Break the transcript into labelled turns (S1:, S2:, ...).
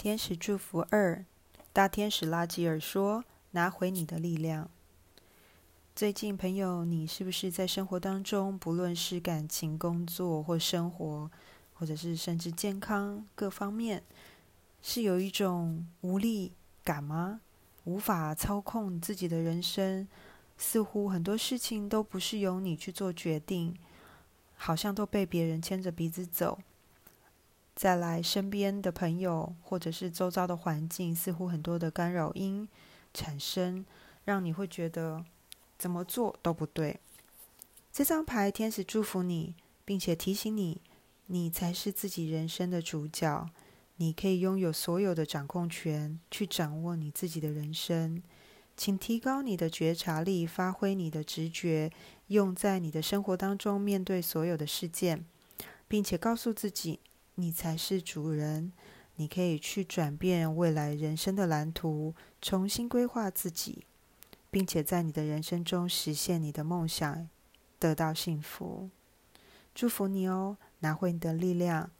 S1: 天使祝福二，大天使拉吉尔说：“拿回你的力量。”最近，朋友，你是不是在生活当中，不论是感情、工作或生活，或者是甚至健康各方面，是有一种无力感吗？无法操控自己的人生，似乎很多事情都不是由你去做决定，好像都被别人牵着鼻子走。再来，身边的朋友或者是周遭的环境，似乎很多的干扰音产生，让你会觉得怎么做都不对。这张牌，天使祝福你，并且提醒你，你才是自己人生的主角，你可以拥有所有的掌控权，去掌握你自己的人生。请提高你的觉察力，发挥你的直觉，用在你的生活当中，面对所有的事件，并且告诉自己。你才是主人，你可以去转变未来人生的蓝图，重新规划自己，并且在你的人生中实现你的梦想，得到幸福。祝福你哦，拿回你的力量，